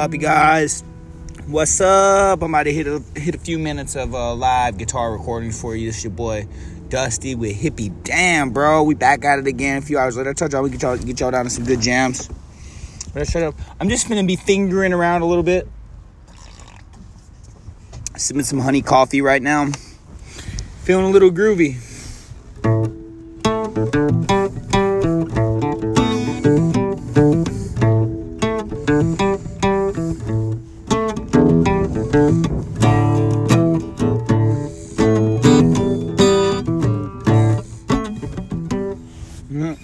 sloppy guys? What's up? I'm about to hit a, hit a few minutes of uh, live guitar recording for you. This your boy Dusty with Hippie. Damn, bro, we back at it again. A few hours later, I told y'all we get y'all get y'all down to some good jams. But shut up. I'm just gonna be fingering around a little bit, sipping some honey coffee right now. Feeling a little groovy. Yeah.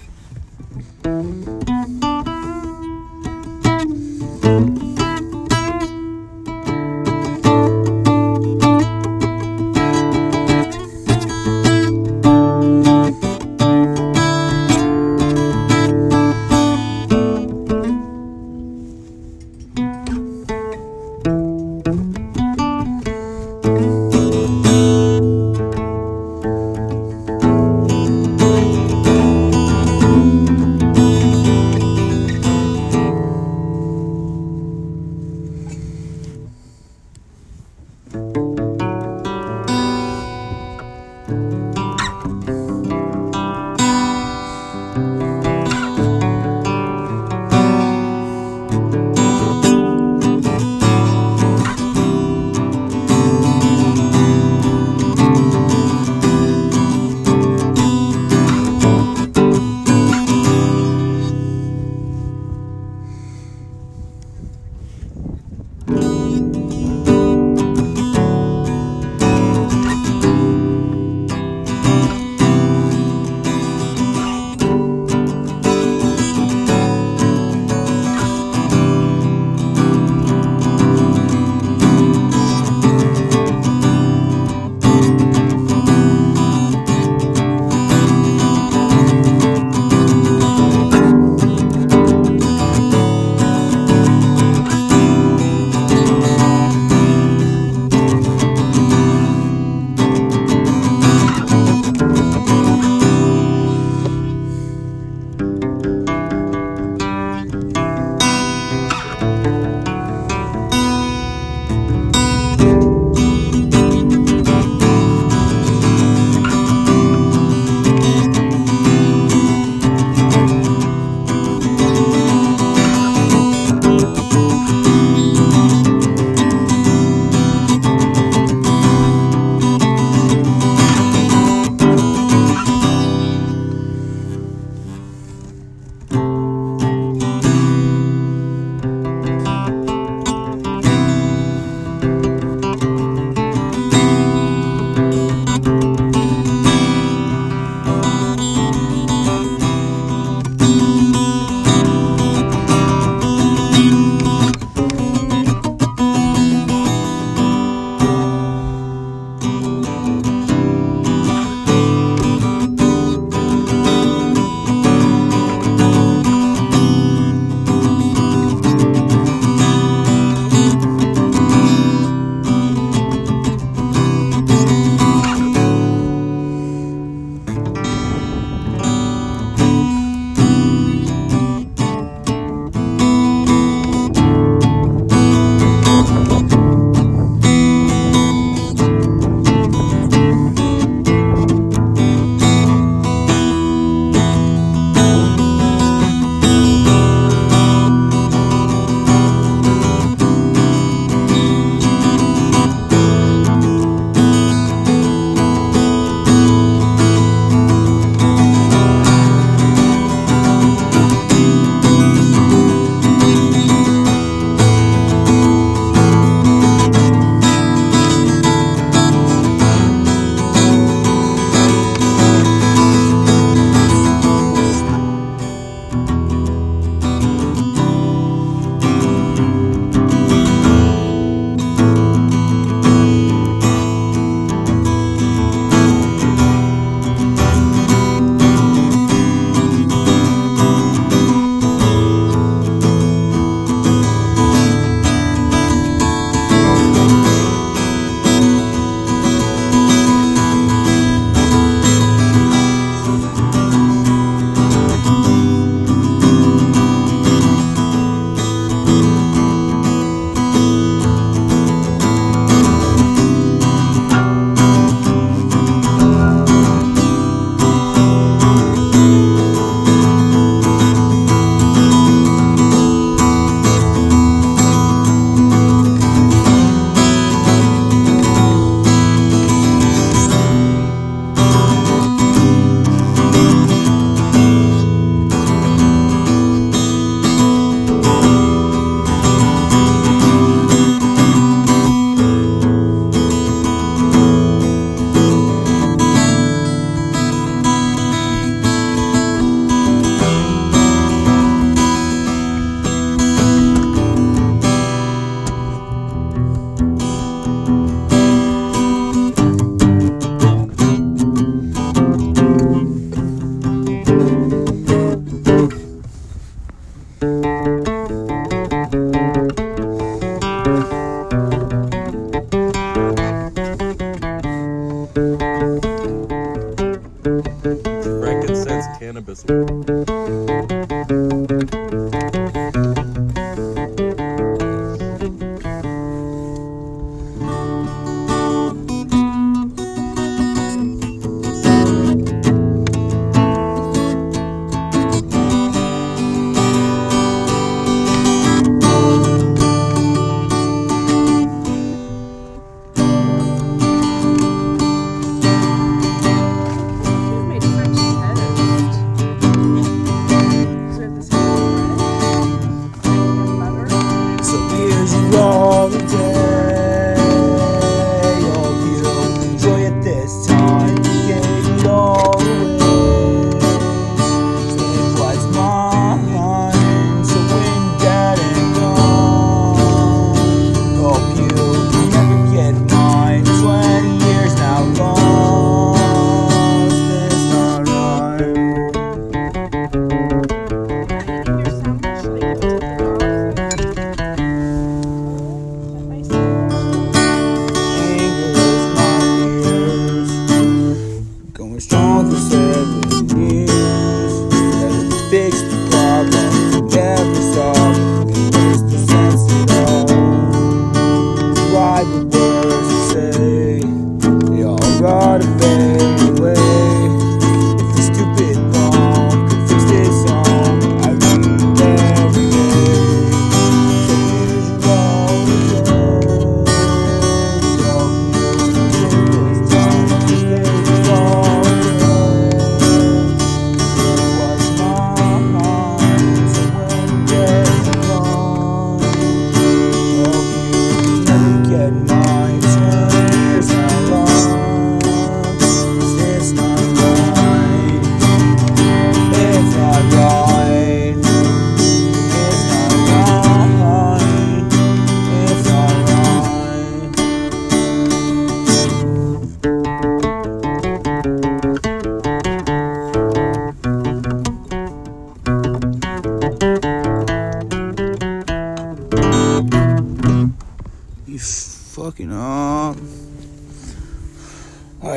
All. Why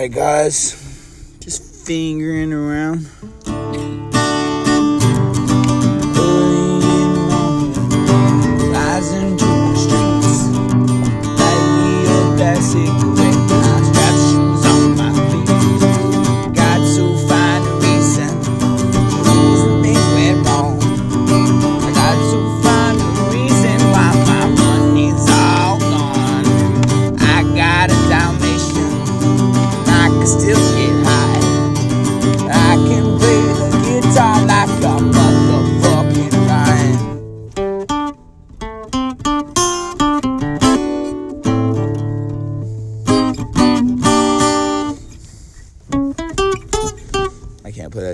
Alright, guys. Just fingering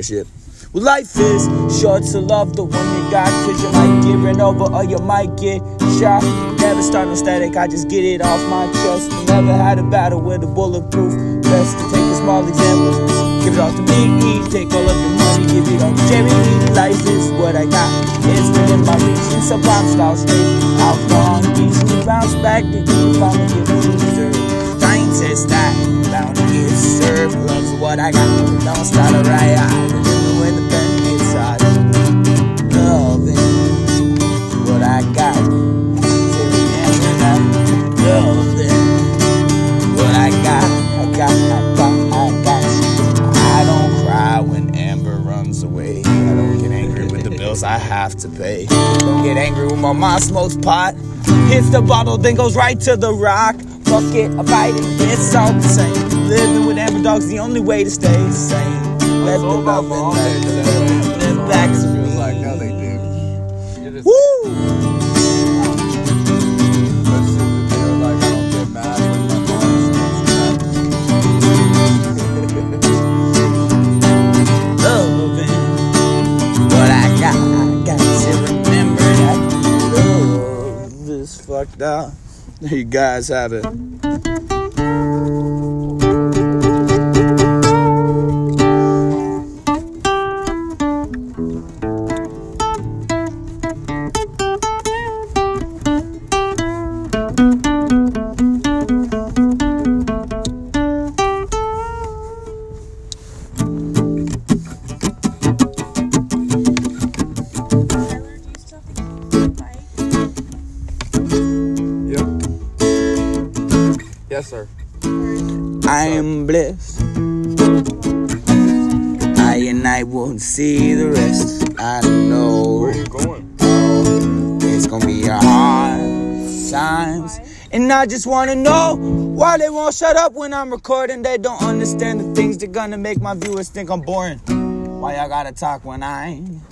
Shit. Well, life is short to love the one you got. Cause you might get ran over or you might get shot. Never start no static, I just get it off my chest. Never had a battle with a bulletproof vest. To take a small example, give it all to me. Take all of your money, give it all to Jerry. Life is what I got. It's within my reach. And so I'm style straight. Out long, easily bounce back. And you finally get what you deserve. Scientists to. Love's what I got. Don't start a riot. When the pen gets hot. What I got. Loving what I got. I got, I got, I got. I don't cry when Amber runs away. I don't get angry with the bills I have to pay. Don't get angry when my mom smokes pot. Hits the bottle, then goes right to the rock. Fuck it, I fight it, it's all the same. Living with Amber Dog's the only way to stay sane. Let the love and days let live back to me. like how they do. Woo! let's see like I don't get mad when my mom Loving what I got. I got to remember that love is fucked up. There you guys have it. Yes, sir. I am blessed. I and I won't see the rest. I know Where are you going? it's gonna be a hard times. And I just wanna know why they won't shut up when I'm recording. They don't understand the things they're gonna make my viewers think I'm boring. Why y'all gotta talk when I ain't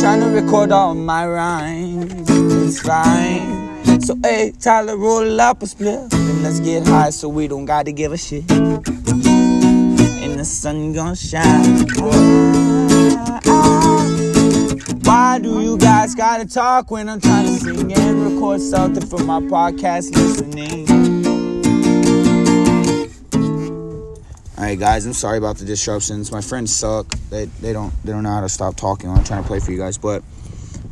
trying to record all my rhymes? It's fine. So hey, Tyler, roll up a split and let's get high so we don't gotta give a shit. And the sun gonna shine. Why do you guys gotta talk when I'm trying to sing and record something for my podcast listening? Alright guys, I'm sorry about the disruptions. My friends suck. They they don't they don't know how to stop talking when I'm trying to play for you guys, but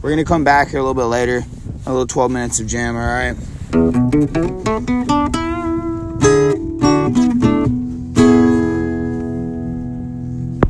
we're gonna come back here a little bit later. A little 12 minutes of jam, alright?